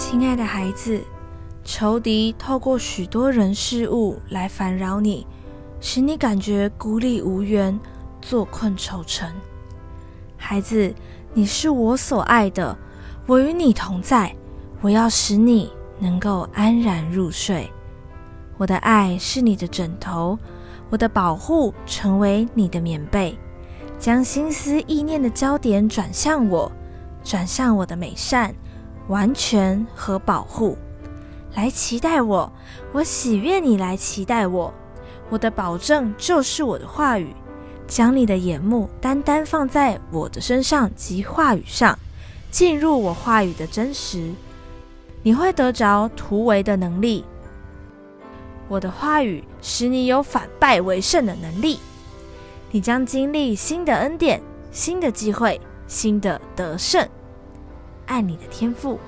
亲爱的孩子，仇敌透过许多人事物来烦扰你，使你感觉孤立无援、坐困愁城。孩子，你是我所爱的，我与你同在，我要使你能够安然入睡。我的爱是你的枕头，我的保护成为你的棉被。将心思意念的焦点转向我，转向我的美善、完全和保护，来期待我。我喜悦你来期待我。我的保证就是我的话语。将你的眼目单单放在我的身上及话语上，进入我话语的真实，你会得着突围的能力。我的话语使你有反败为胜的能力。你将经历新的恩典、新的机会、新的得胜。爱你的天赋。